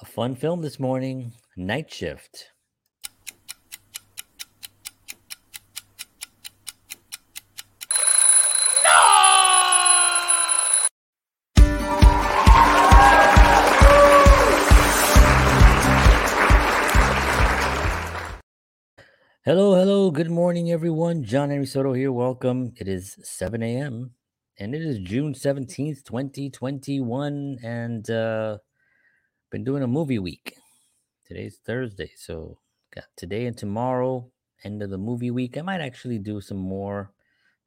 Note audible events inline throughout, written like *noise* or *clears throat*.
A fun film this morning Night Shift. Hello, hello, good morning, everyone. John Henry Soto here. Welcome. It is 7 a.m. and it is June 17th, 2021. And uh been doing a movie week. Today's Thursday, so got today and tomorrow, end of the movie week. I might actually do some more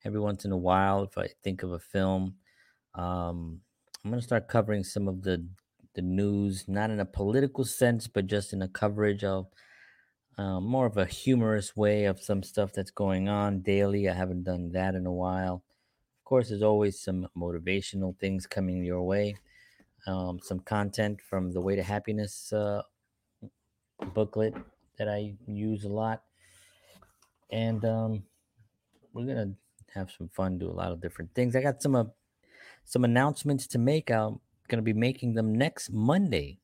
every once in a while if I think of a film. Um, I'm gonna start covering some of the the news, not in a political sense, but just in a coverage of uh, more of a humorous way of some stuff that's going on daily. I haven't done that in a while. Of course, there's always some motivational things coming your way. Um, some content from the Way to Happiness uh, booklet that I use a lot, and um, we're gonna have some fun, do a lot of different things. I got some uh, some announcements to make. I'm gonna be making them next Monday,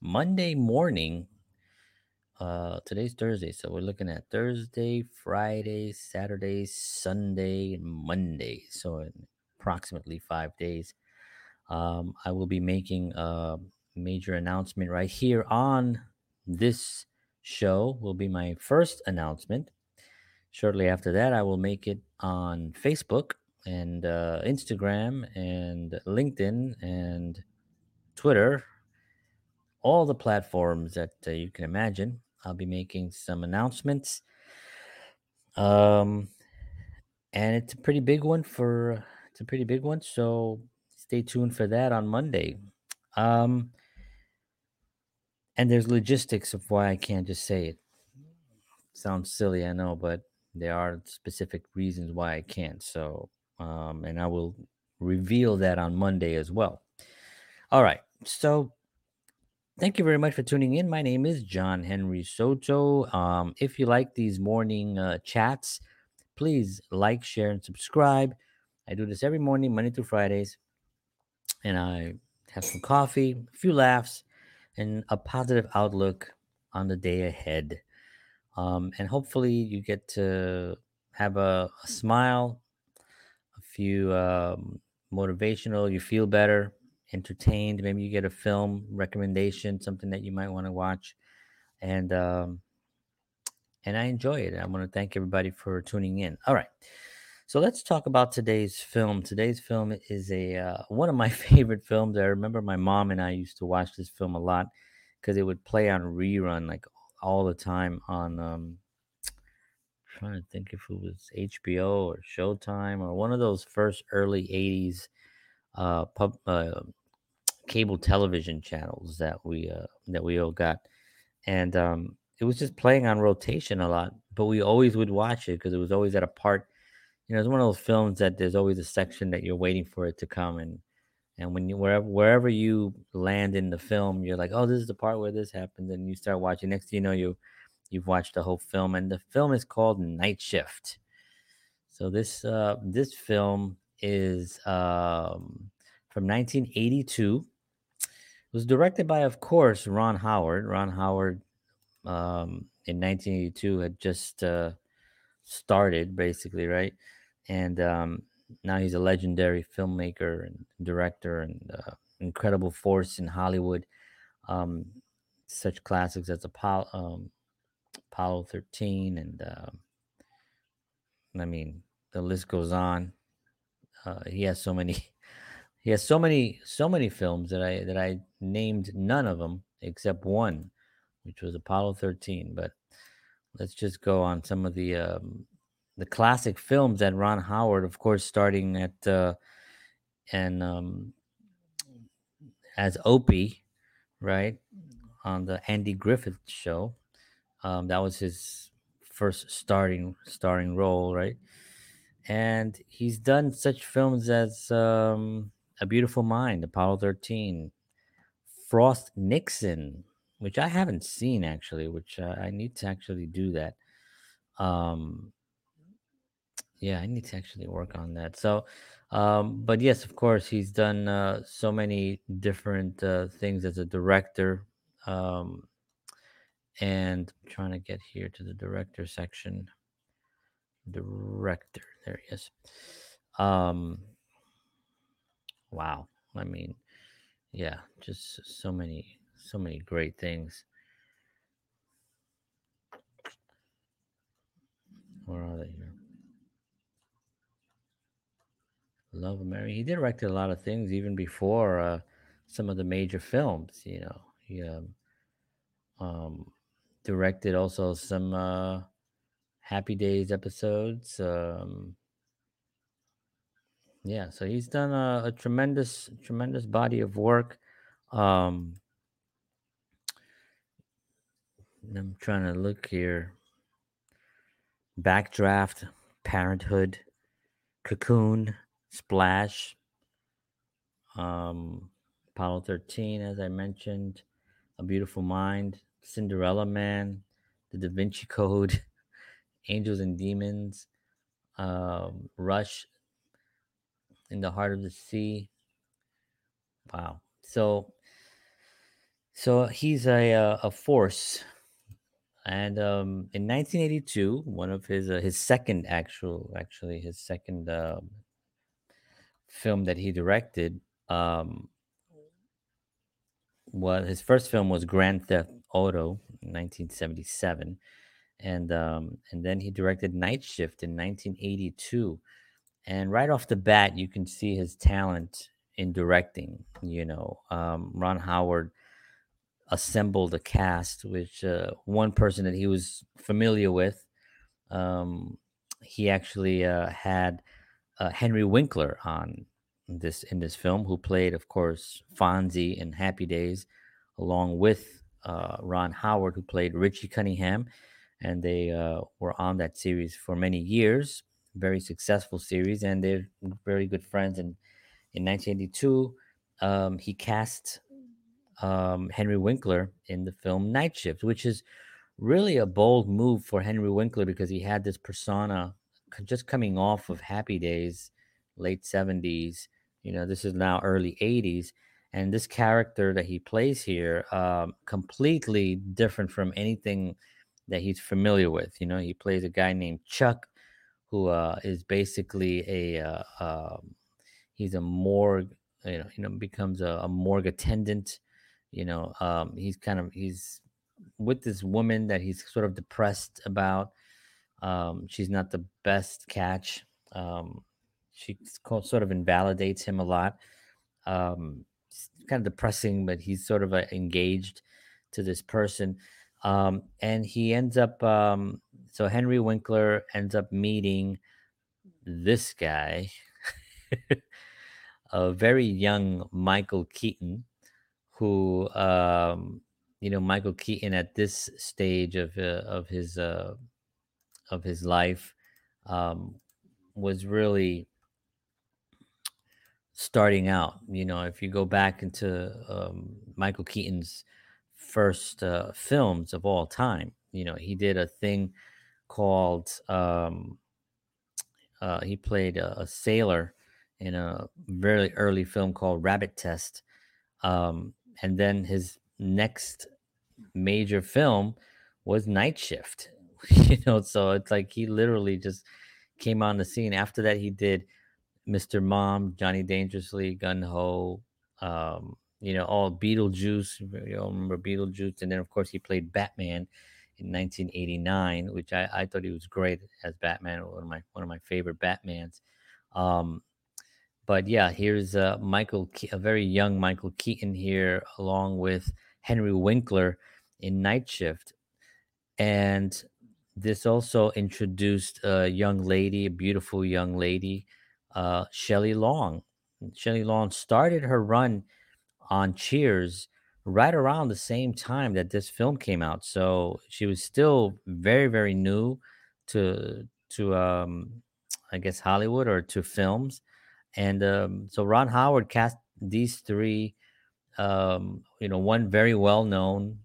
Monday morning. Uh, today's Thursday, so we're looking at Thursday, Friday, Saturday, Sunday, Monday. So approximately five days, um, I will be making a major announcement right here on this show. Will be my first announcement. Shortly after that, I will make it on Facebook and uh, Instagram and LinkedIn and Twitter, all the platforms that uh, you can imagine. I'll be making some announcements. Um, and it's a pretty big one for it's a pretty big one. So stay tuned for that on Monday. Um, and there's logistics of why I can't just say it. Sounds silly, I know, but there are specific reasons why I can't. So, um, and I will reveal that on Monday as well. All right. So, thank you very much for tuning in. My name is John Henry Soto. Um, if you like these morning uh, chats, please like, share, and subscribe. I do this every morning, Monday through Fridays, and I have some coffee, a few laughs, and a positive outlook on the day ahead. Um, and hopefully, you get to have a, a smile, a few um, motivational, you feel better, entertained. Maybe you get a film recommendation, something that you might want to watch, and um, and I enjoy it. I want to thank everybody for tuning in. All right, so let's talk about today's film. Today's film is a uh, *laughs* one of my *laughs* favorite films. I remember my mom and I used to watch this film a lot because it would play on rerun like all the time on. Um, trying to think if it was HBO or Showtime or one of those first early '80s uh, pub, uh, cable television channels that we uh, that we all got, and um, it was just playing on rotation a lot. But we always would watch it because it was always at a part. You know, it's one of those films that there's always a section that you're waiting for it to come, and and when you wherever wherever you land in the film, you're like, oh, this is the part where this happens, and you start watching. Next thing you know, you you've watched the whole film, and the film is called Night Shift. So this uh, this film is um, from 1982. It was directed by, of course, Ron Howard. Ron Howard um, in 1982 had just uh, started, basically, right? And um, now he's a legendary filmmaker and director and uh, incredible force in Hollywood. Um, such classics as Apollo, um, Apollo 13, and uh, I mean, the list goes on. Uh, he has so many *laughs* he has so many so many films that I that I named none of them except one, which was Apollo 13. But let's just go on some of the um, the classic films that Ron Howard, of course, starting at uh, and um, as Opie, right on the Andy Griffith show. Um, that was his first starting starring role, right? And he's done such films as um, A Beautiful Mind, Apollo 13, Frost Nixon, which I haven't seen actually, which uh, I need to actually do that. Um, yeah, I need to actually work on that. So, um, but yes, of course, he's done uh, so many different uh, things as a director. Um, and I'm trying to get here to the director section. Director, there he is. Um, wow. I mean, yeah, just so many, so many great things. Where are they here? Love Mary. He directed a lot of things even before uh, some of the major films. You know, he um, um, directed also some uh, Happy Days episodes. Um, yeah, so he's done a, a tremendous, tremendous body of work. Um, I'm trying to look here. Backdraft, Parenthood, Cocoon, Splash, um, Apollo 13, as I mentioned, A Beautiful Mind, Cinderella Man, The Da Vinci Code, *laughs* Angels and Demons, um, Rush, In the Heart of the Sea. Wow. So, so he's a uh, a force, and um, in 1982, one of his uh, his second actual actually his second um film that he directed um, was his first film was Grand Theft Auto in 1977, and um, and then he directed Night Shift in 1982. And right off the bat, you can see his talent in directing. You know, um, Ron Howard assembled a cast, which uh, one person that he was familiar with. Um, he actually uh, had uh, Henry Winkler on this in this film, who played, of course, Fonzie in Happy Days, along with uh, Ron Howard, who played Richie Cunningham, and they uh, were on that series for many years. Very successful series, and they're very good friends. And in 1982, um, he cast um, Henry Winkler in the film Night Shift, which is really a bold move for Henry Winkler because he had this persona just coming off of Happy Days, late 70s. You know, this is now early 80s. And this character that he plays here, um, completely different from anything that he's familiar with. You know, he plays a guy named Chuck, who uh, is basically a uh, um, he's a morgue. You know, you know, becomes a, a morgue attendant. You know, um, he's kind of he's with this woman that he's sort of depressed about. Um, she's not the best catch. Um, she sort of invalidates him a lot. Um, kind of depressing, but he's sort of uh, engaged to this person. Um, and he ends up, um, so Henry Winkler ends up meeting this guy, *laughs* a very young Michael Keaton, who, um, you know, Michael Keaton at this stage of uh, of his uh, of his life um, was really starting out. You know, if you go back into um, Michael Keaton's first uh, films of all time, you know, he did a thing called um, uh, he played a, a sailor in a very early film called Rabbit Test, um, and then his next major film was Night Shift. *laughs* you know, so it's like he literally just came on the scene. After that, he did Mr. Mom, Johnny Dangerously, Gung Ho, um, you know, all Beetlejuice. You all remember Beetlejuice, and then of course he played Batman in 1989, which I, I thought he was great as Batman. One of my one of my favorite Batmans. Um, but yeah, here's uh, Michael, Ke- a very young Michael Keaton here, along with Henry Winkler in Night Shift, and this also introduced a young lady, a beautiful young lady, uh, Shelley Long. Shelley Long started her run on Cheers right around the same time that this film came out. So she was still very, very new to to um, I guess Hollywood or to films. And um, so Ron Howard cast these three, um, you know, one very well known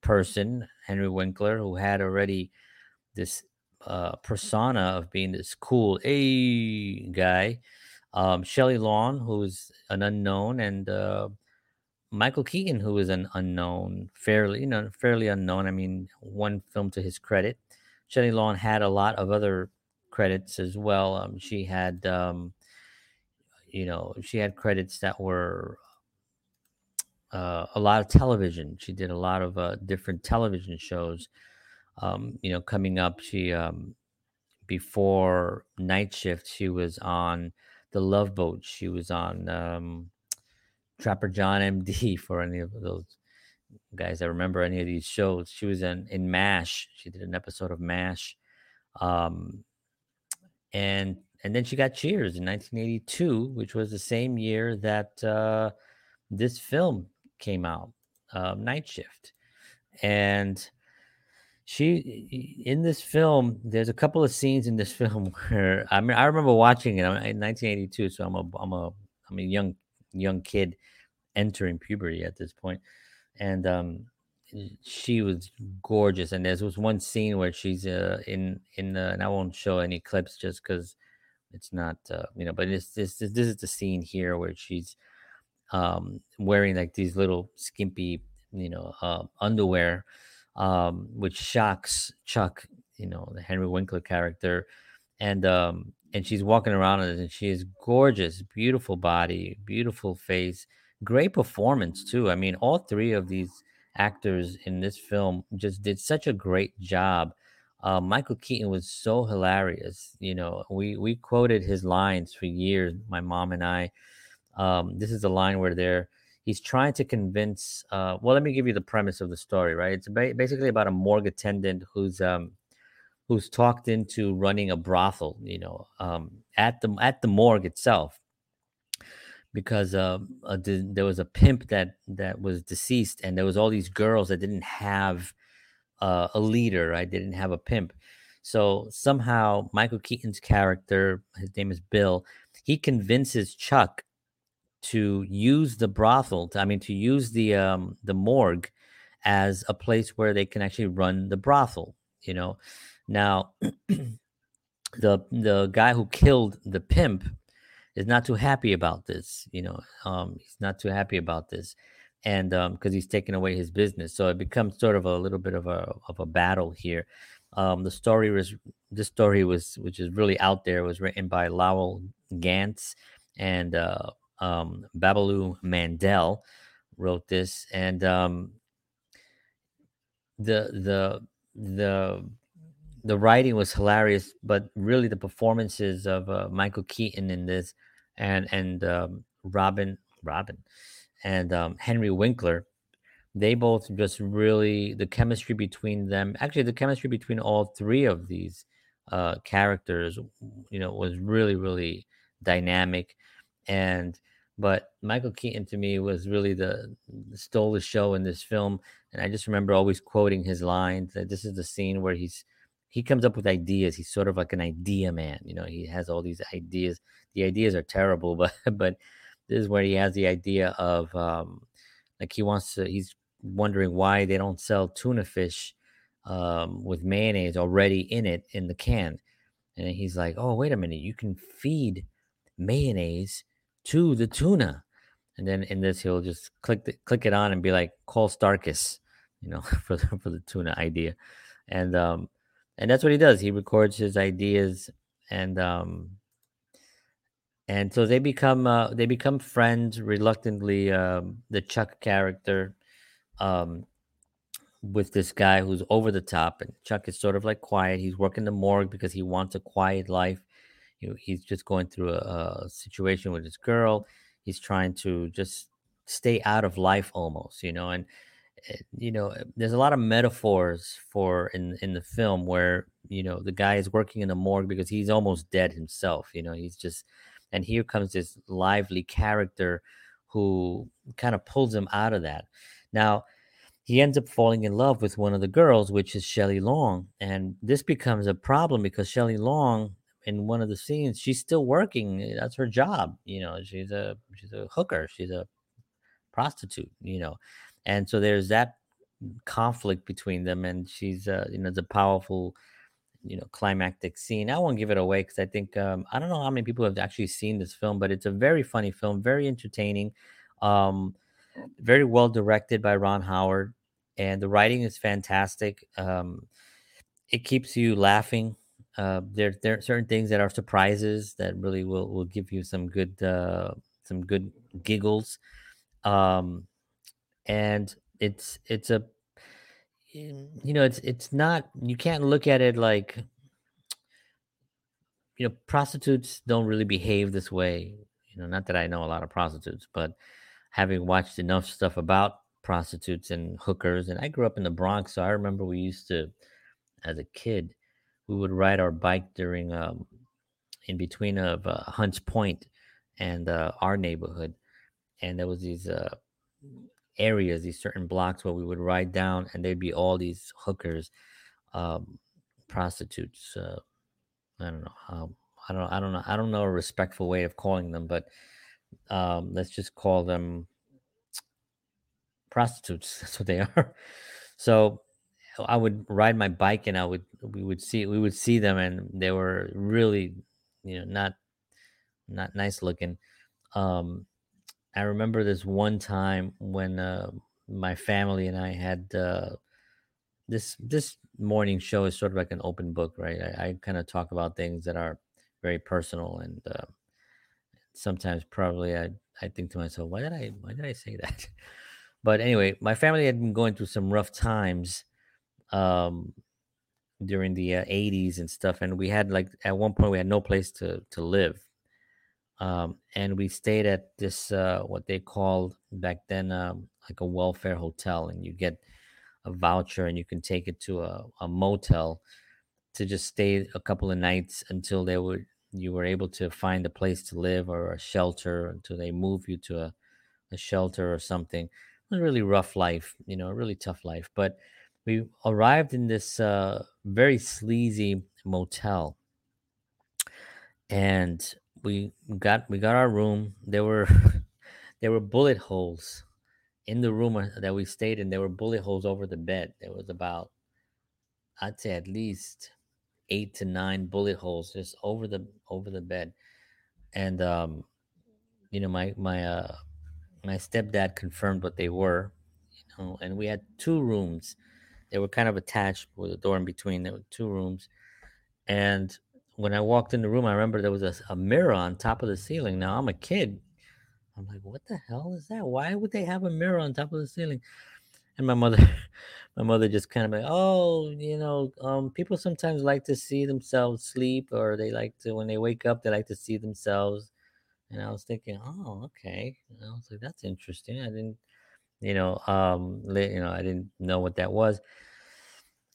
person, Henry Winkler, who had already this uh, persona of being this cool A guy. Um, Shelley Long, who's an unknown, and uh, Michael Keaton, who is an unknown, fairly you know fairly unknown. I mean, one film to his credit. Shelley Long had a lot of other credits as well. Um, she had, um, you know, she had credits that were uh, a lot of television. She did a lot of uh, different television shows. Um, you know, coming up, she um, before Night Shift, she was on The Love Boat. She was on um, Trapper John MD *laughs* for any of those guys that remember any of these shows. She was in in MASH. She did an episode of MASH. Um, and and then she got Cheers in 1982, which was the same year that uh, this film came out, uh, Night Shift, and she in this film. There's a couple of scenes in this *laughs* film where I mean I remember watching it in 1982, so I'm a I'm a I'm a young young kid entering puberty at this point, and um, she was gorgeous. And there was one scene where she's uh, in in uh, and I won't show any clips just because it's not uh, you know, but it's this this is the scene here where she's um, wearing like these little skimpy you know uh, underwear, um, which shocks Chuck, you know, the Henry Winkler character, and um, and she's walking around and she is gorgeous, beautiful body, beautiful face, great performance too. I mean, all three of these actors in this film just did such a great job. Uh, Michael Keaton was so hilarious. You know, we we quoted his lines for years. My mom and I. Um, this is the line where they're he's trying to convince. Uh, well, let me give you the premise of the story. Right, it's ba- basically about a morgue attendant who's um, who's talked into running a brothel. You know, um, at the at the morgue itself because uh, uh, there was a pimp that that was deceased, and there was all these girls that didn't have uh, a leader. I didn't have a pimp. So somehow Michael Keaton's character, his name is Bill, he convinces Chuck to use the brothel. To, I mean, to use the um, the morgue as a place where they can actually run the brothel. You know, now *clears throat* the the guy who killed the pimp is not too happy about this. You know, um, he's not too happy about this, and because um, he's taken away his business, so it becomes sort of a little bit of a of a battle here. Um, the story was this story was which is really out there was written by Lowell Ganz and uh, um, Babaloo Mandel wrote this, and um, the the the the writing was hilarious, but really the performances of uh, Michael Keaton in this and and um, Robin Robin and um, Henry Winkler, they both just really the chemistry between them. Actually, the chemistry between all three of these uh, characters, you know, was really really dynamic, and but Michael Keaton to me was really the stole the show in this film, and I just remember always quoting his lines. That this is the scene where he's he comes up with ideas. He's sort of like an idea man. You know, he has all these ideas. The ideas are terrible, *laughs* but but this is where he has the idea of um, like he wants to. He's wondering why they don't sell tuna fish um, with mayonnaise already in it in the can, and he's like, "Oh, wait a minute! You can feed mayonnaise to the tuna." And then in this, he'll just click the, click it on and be like, "Call Starkist," you know, *laughs* for the, for the tuna idea, and um, and that's what he does. He records his ideas, and um, and so they become uh, they become friends reluctantly. Um, the Chuck character, um, with this guy who's over the top, and Chuck is sort of like quiet. He's working the morgue because he wants a quiet life. You know, he's just going through a, a situation with his girl. He's trying to just stay out of life almost, you know, and Eh, you know eh, there's a lot of metaphors for in in the film where you know the guy is working in the morgue because he's almost dead himself you know he's just and here comes this lively character who kind of pulls him out of that. Now he ends up falling in love with one of the girls which is Shelley Long and this becomes a problem because Shelley Long in one of the scenes she's still working eh, that's her job you know she's a she's a hooker she's a prostitute you know and so there's that conflict between them and she's uh, you know the powerful you know climactic scene i won't give it away because i think um, i don't know how many people have actually seen this film but it's a very funny film very entertaining um, very well directed by Ron Howard, and the writing is fantastic. Um, it keeps you laughing. Uh, there, there are certain things that are surprises that really will will give you some good uh, some good giggles. Um, and it's it's a you know it's it's not you can't look at it like you know prostitutes don't really behave this way. You know not that i know a lot of prostitutes but having watched enough stuff about prostitutes and hookers and i grew up in the bronx so i remember we used to as a kid we would ride our bike during um in between of uh, hunts point and uh, our neighborhood. And there was these uh areas, these certain blocks where we would ride down, and there'd be all these hookers, um, prostitutes. Uh, I don't know how. I don't. I don't know. I don't know a respectful way of calling them, but um, let's just call them prostitutes. *laughs* That's what they are. So I would ride my bike, and I would we would see we would see them, and they were really, you know, not not nice looking. Um, I remember this one time when uh, my family and I had uh, this this morning show is sort of like an open book, right? I, I kind of talk about things that are very personal, and uh, sometimes probably I I think to myself, why did I why did I say *laughs* that? But anyway, my family had been going through some rough times um, during the uh, 80s and stuff, and we had like at one point we had no place to to live um, and we stayed at this uh, what they called back then um, like a welfare hotel and you get a voucher and you can take it to a, a motel to just stay a couple of nights until they would you were able to find a place to live or a shelter until they move you to a, a shelter or something. It was a really rough life you know a really tough life but we arrived in this uh, very sleazy motel. And we got we got our room. There were *laughs* there were bullet holes in the room uh, that we stayed in. There were bullet holes over the bed. There was about I'd say at least eight to nine bullet holes just over the over the bed. And um, you know, my my uh my stepdad confirmed what they were, you know, and we had two rooms. They were kind of attached with a door in between. There were two rooms. And when I walked in the room, I remember there was a, a mirror on top of the ceiling. Now I'm a kid. I'm like, what the hell is that? Why would they have a mirror on top of the ceiling? And my mother, *laughs* my mother just kind of like, oh, you know, um, people sometimes like to see themselves sleep, or they like to when they wake up, they like to see themselves. And I was thinking, oh, okay. And I was like, that's interesting. I didn't, you know, um, you know, I didn't know what that was.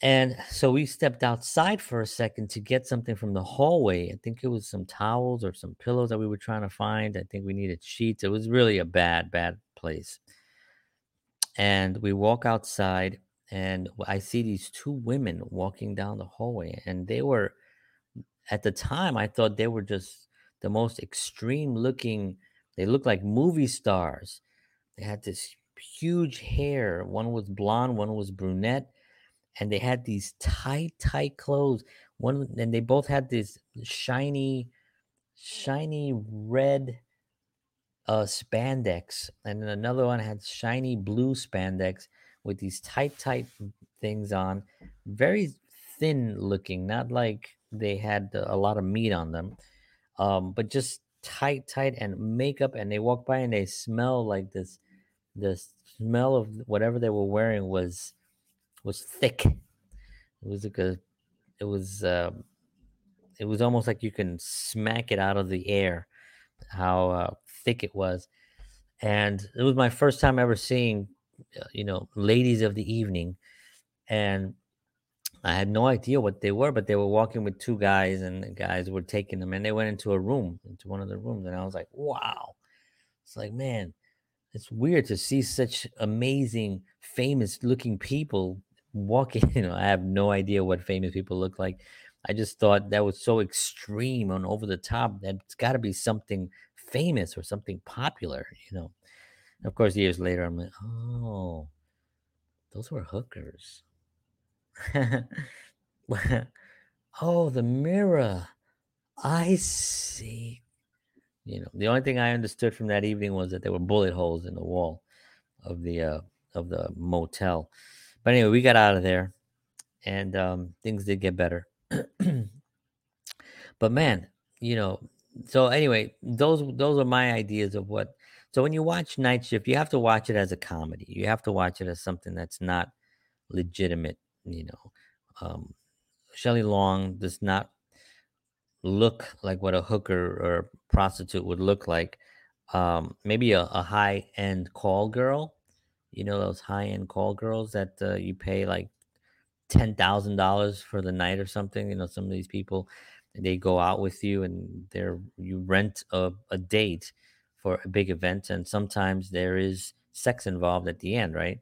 And so we stepped outside for a second to get something from the hallway. I think it was some towels or some pillows that we were trying to find. I think we needed sheets. It was really a bad, bad place. And we walk outside, and I see these two women walking down the hallway. And they were, at the time, I thought they were just the most extreme looking. They looked like movie stars. They had this huge hair. One was blonde, one was brunette and they had these tight, tight clothes. One and they both had this shiny, shiny red uh spandex, and then another one had shiny blue spandex with these tight, tight things on. Very thin looking, not like they had a lot of meat on them, um, but just tight, tight, and makeup. And they walk by and they smell like this. The smell of whatever they were wearing was was thick. It was like a, it was, um, it was almost like you can smack it out of the air. How uh, thick it was, and it was my first time ever seeing, uh, you know, ladies of the evening, and I had no idea what they were, but they were walking with two guys, and the guys were taking them, and they went into a room, into one of the rooms, and I was like, wow. It's like, man, it's weird to see such amazing, famous looking people walking. *laughs* You know, I have no idea what famous people look like. I just thought that was so extreme and over the top that it's got to be something famous or something popular, you know. And of course, years later, I'm like, oh, those were hookers. *laughs* oh, the mirror. I see. You know, the only thing I understood from that evening was that there were bullet holes in the wall of the uh, of the motel. But anyway, we got out of there, and um, things did get better. *clears throat* but man, you know. So anyway, those those are my ideas of what. So when you watch Night Shift, you have to watch it as a comedy. You have to watch it as something that's not legitimate. You know, um, Shelley Long does not look like what a hooker or prostitute would look like. Um, maybe a, a high end call girl, you know, those high end call girls that uh, you pay like ten thousand dollars for the night or something. You know, some of these people they go out with you and they're you rent a, a date for a big event, and sometimes there is sex involved at the end, right?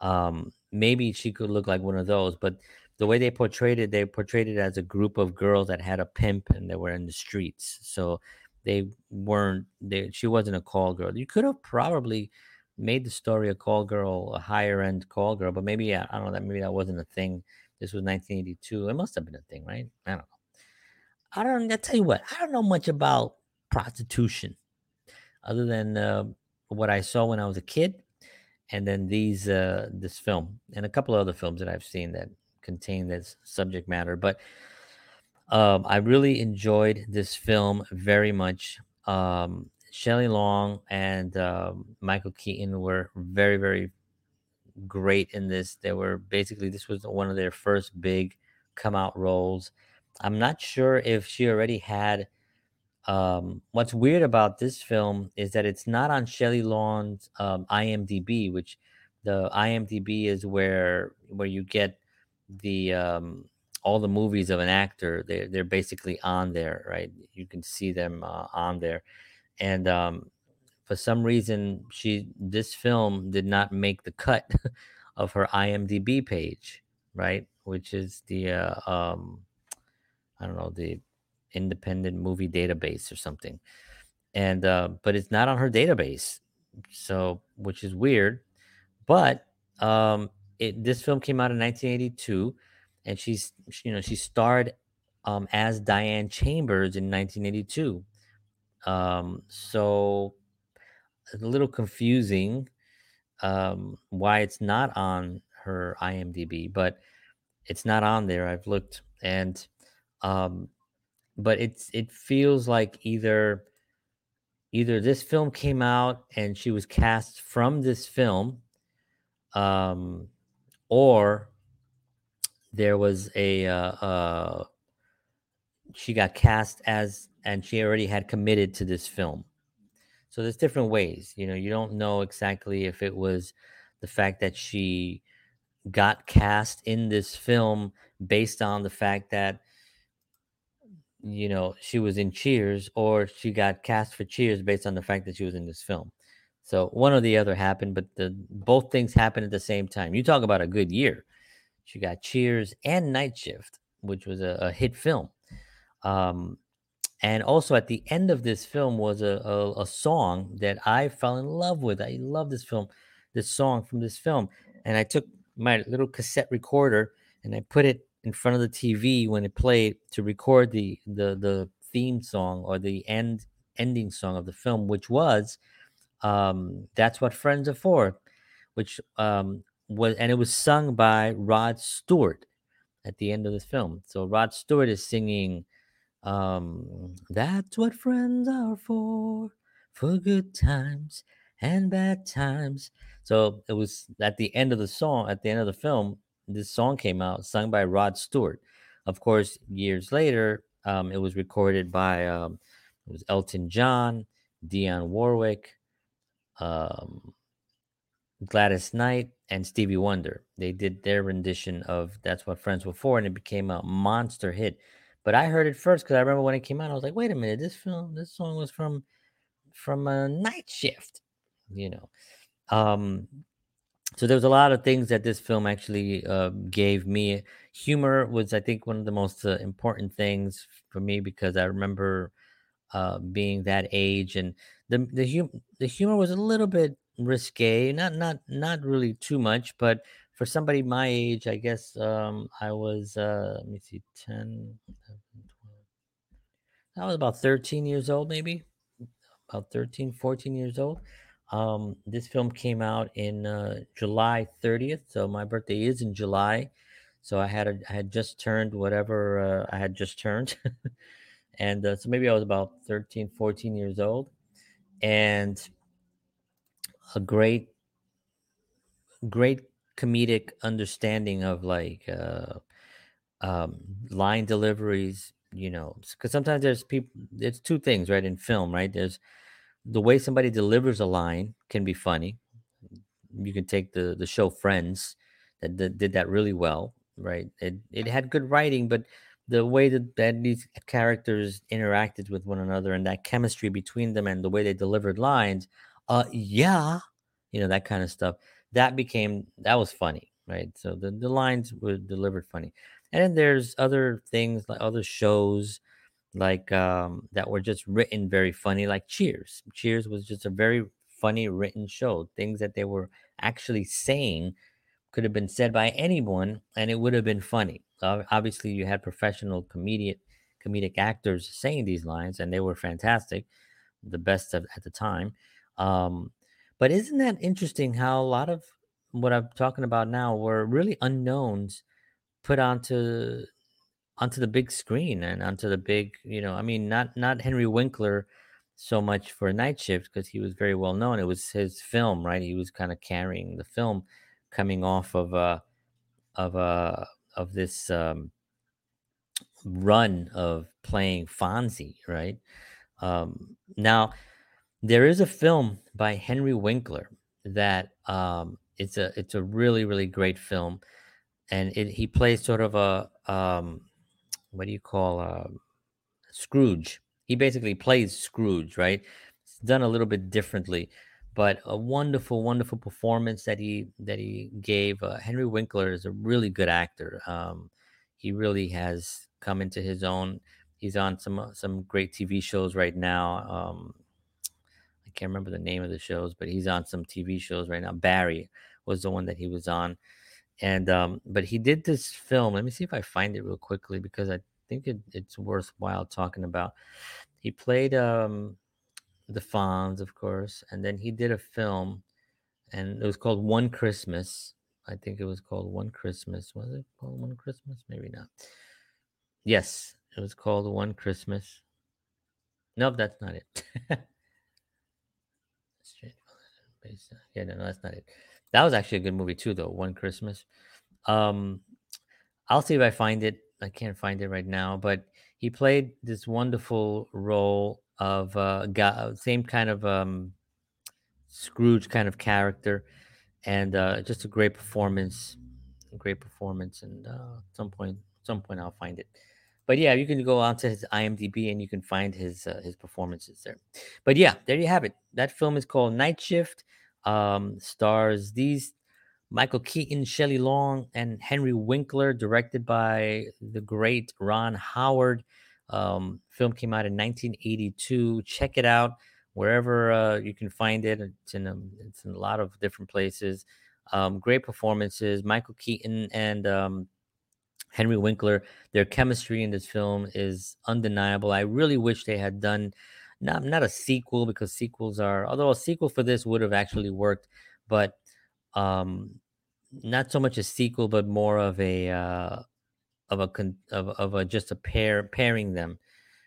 Um, maybe she could look like one of those, but the way they portrayed it, they portrayed it as a group of girls that had a pimp and they were in the streets. So they weren't they she wasn't a call girl. You could have probably made the story a call girl, a higher end call girl, but maybe I don't know that maybe that wasn't a thing. This was 1982. It must have been a thing, right? I don't know. I don't. I tell you what, I don't know much about prostitution other than uh, what I saw when I was a kid, and then these uh, this film and a couple of other films that I've seen that contain this subject matter. But um, I really enjoyed this film very much. Um, Shelley Long and um Michael Keaton were very, very great in this. They were basically this was one of their first big come out roles. I'm not sure if she already had. Um, what's weird about this film is that it's not on Shelley Long's um, IMDb, which the IMDb is where where you get the um, all the movies of an actor. They're they're basically on there, right? You can see them uh, on there, and um, for some reason, she this film did not make the cut *laughs* of her IMDb page, right? Which is the uh, um, I don't know the independent movie database or something, and uh, but it's not on her database, so which is weird. But um, it this film came out in 1982, and she's she- you know she starred um, as Diane Chambers in 1982. Um, so a little confusing um, why it's not on her IMDb, but it's not on there. I've looked, and um, but it's it feels like either either this film came out and she was cast from this film, um, or there was a uh, uh, she got cast as and she already had committed to this film. So there's different ways. You know, you don't know exactly if it was the fact that she got cast in this film based on the fact that you know she was in Cheers, or she got cast for Cheers based on the fact that she was in this film. So one or the other happened, but the both things happened at the same time. You talk about a good year. She got Cheers and Night Shift, which was a, a hit film. Um, and also at the end of this film was a, a, a song that I fell in love with. I love this film, this song from this film. And I took my little cassette recorder and I put it in front of the TV when it played to record the the the theme song or the end ending song of the film, which was um, "That's What Friends Are For," which um, was and it was sung by Rod Stewart at the end of the film. So Rod Stewart is singing um, that's what friends are for, for good times and bad times. So it was at the end of the song, at the end of the film, this song came out, sung by Rod Stewart. Of course, years later, um, it was recorded by um, it was Elton John, Dionne Warwick, um, Gladys Knight, and Stevie Wonder. They did their rendition of "That's What Friends Were For," and it became a monster hit. But I heard it first because I remember when it came out. I was like, "Wait a minute, this film, this song was from from a night shift," you know. Um, so there was a lot of things that this film actually uh, gave me. Humor was, I think, one of the most uh, important things for me because I remember uh, being that age, and the the hum- the humor was a little bit risque, not not not really too much, but for somebody my age, I guess um, I was. Uh, let me see, 10, 11, 12. I was about thirteen years old, maybe about 13, 14 years old. Um, this film came out in uh, July 30th, so my birthday is in July. So I had a, I had just turned whatever uh, I had just turned, *laughs* and uh, so maybe I was about 13, 14 years old, and a great, great comedic understanding of like uh, um, line deliveries. You know, because sometimes there's people. It's two things, right? In film, right? There's the way somebody delivers a line can be funny. You can take the the show Friends that, that did that really well, right? It it had good writing, but the way that, that these characters interacted with one another and that chemistry between them and the way they delivered lines, uh yeah, you know, that kind of stuff. That became that was funny, right? So the, the lines were delivered funny. And then there's other things like other shows like um, that were just written very funny, like Cheers. Cheers was just a very funny written show. Things that they were actually saying could have been said by anyone, and it would have been funny. Obviously, you had professional comedian comedic actors saying these lines, and they were fantastic, the best of, at the time. Um, but isn't that interesting how a lot of what I'm talking about now were really unknowns put onto onto the big screen and onto the big, you know, I mean, not not Henry Winkler so much for Night Shift because he was very well known. It was his film, right? He was kind of carrying the film, coming off of uh of uh of this um, run of playing Fonzie, right? Um, now there is a film by Henry Winkler that um, it's a it's a really really great film, and it, he plays sort of a um, what do you call um, Scrooge. He basically plays Scrooge, right? It's done a little bit differently, but a wonderful, wonderful performance that he that he gave. Uh, Henry Winkler is a really good actor. Um, he really has come into his own. He's on some uh, some great TV shows right now. Um, can't remember the name of the shows, but he's on some TV shows right now. Barry was the one that he was on, and um, but he did this film. Let me see if I find it real quickly because I think it, it's worthwhile talking about. He played um, the Fonz, of course, and then he did a film, and it was called One Christmas. I think it was called One Christmas. Was it called One Christmas? Maybe not. Yes, it was called One Christmas. Nope, that's not it. *laughs* yeah, no, no, that's not it. That was actually a good movie too, though. One Christmas. Um, I'll see if I find it. I can't find it right now, but he played this wonderful role of uh, guy, same kind of um, Scrooge kind of character, and uh, just a great performance, a great performance. And uh, at some point, at some point, I'll find it. But yeah, you can go onto his IMDb and you can find his uh, his performances there. But yeah, there you have it. That film is called Night Shift. Um, stars these Michael Keaton, Shelley Long, and Henry Winkler, directed by the great Ron Howard. Um, film came out in 1982. Check it out wherever uh, you can find it. It's in a, it's in a lot of different places. Um, great performances. Michael Keaton and um, Henry Winkler, their chemistry in this film is undeniable. I really wish they had done not not a sequel because sequels are although a sequel for this would have actually worked, but um not so much a sequel, but more of a uh, of a con- of of a just a pair pairing them,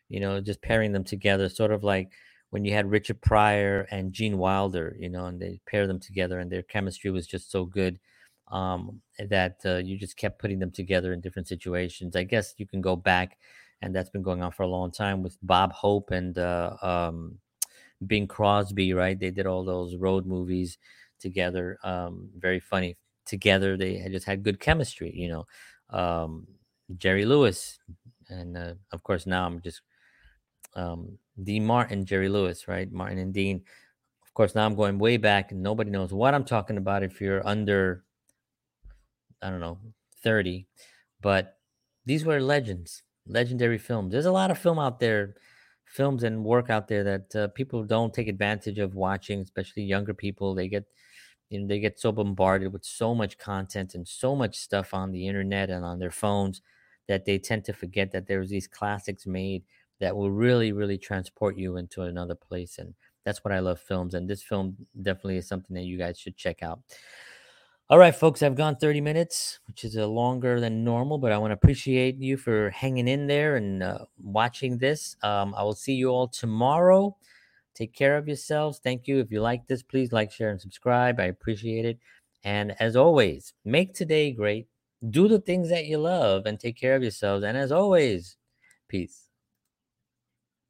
you know, just pairing them together, sort of like when you had Richard Pryor and Gene Wilder, you know, and they pair them together, and their chemistry was just so good um, that uh, you just kept putting them together in different situations. I guess you can go back, and that's been going on for a long time with Bob Hope and uh, um, Bing Crosby, right? They did all those road movies together. Um, very funny together. They had just had good chemistry, you know. Um, Jerry Lewis, and uh, of course now I'm just um, Dean Martin, Jerry Lewis, right? Martin and Dean. Of course now I'm going way back, and nobody knows what I'm talking about if you're under, I don't know, thirty. But these were legends, legendary films. There's a lot of film out there, films and work out there that uh, people don't take advantage of watching, especially younger people. They get you know they get so bombarded with so much content and so much stuff on the internet and on their phones that they tend to forget that there's these classics made that will really really transport you into another place and that's what I love films, and this film definitely is something that you guys should check out. All right, folks, I've gone 30 minutes, which is a longer than normal, but I want to appreciate you for hanging in there and uh, watching this. Um, I will see you all tomorrow. Take care of yourselves. Thank you. If you like this, please like, share, and subscribe. I appreciate it. And as always, make today great. Do the things that you love and take care of yourselves. And as always, peace.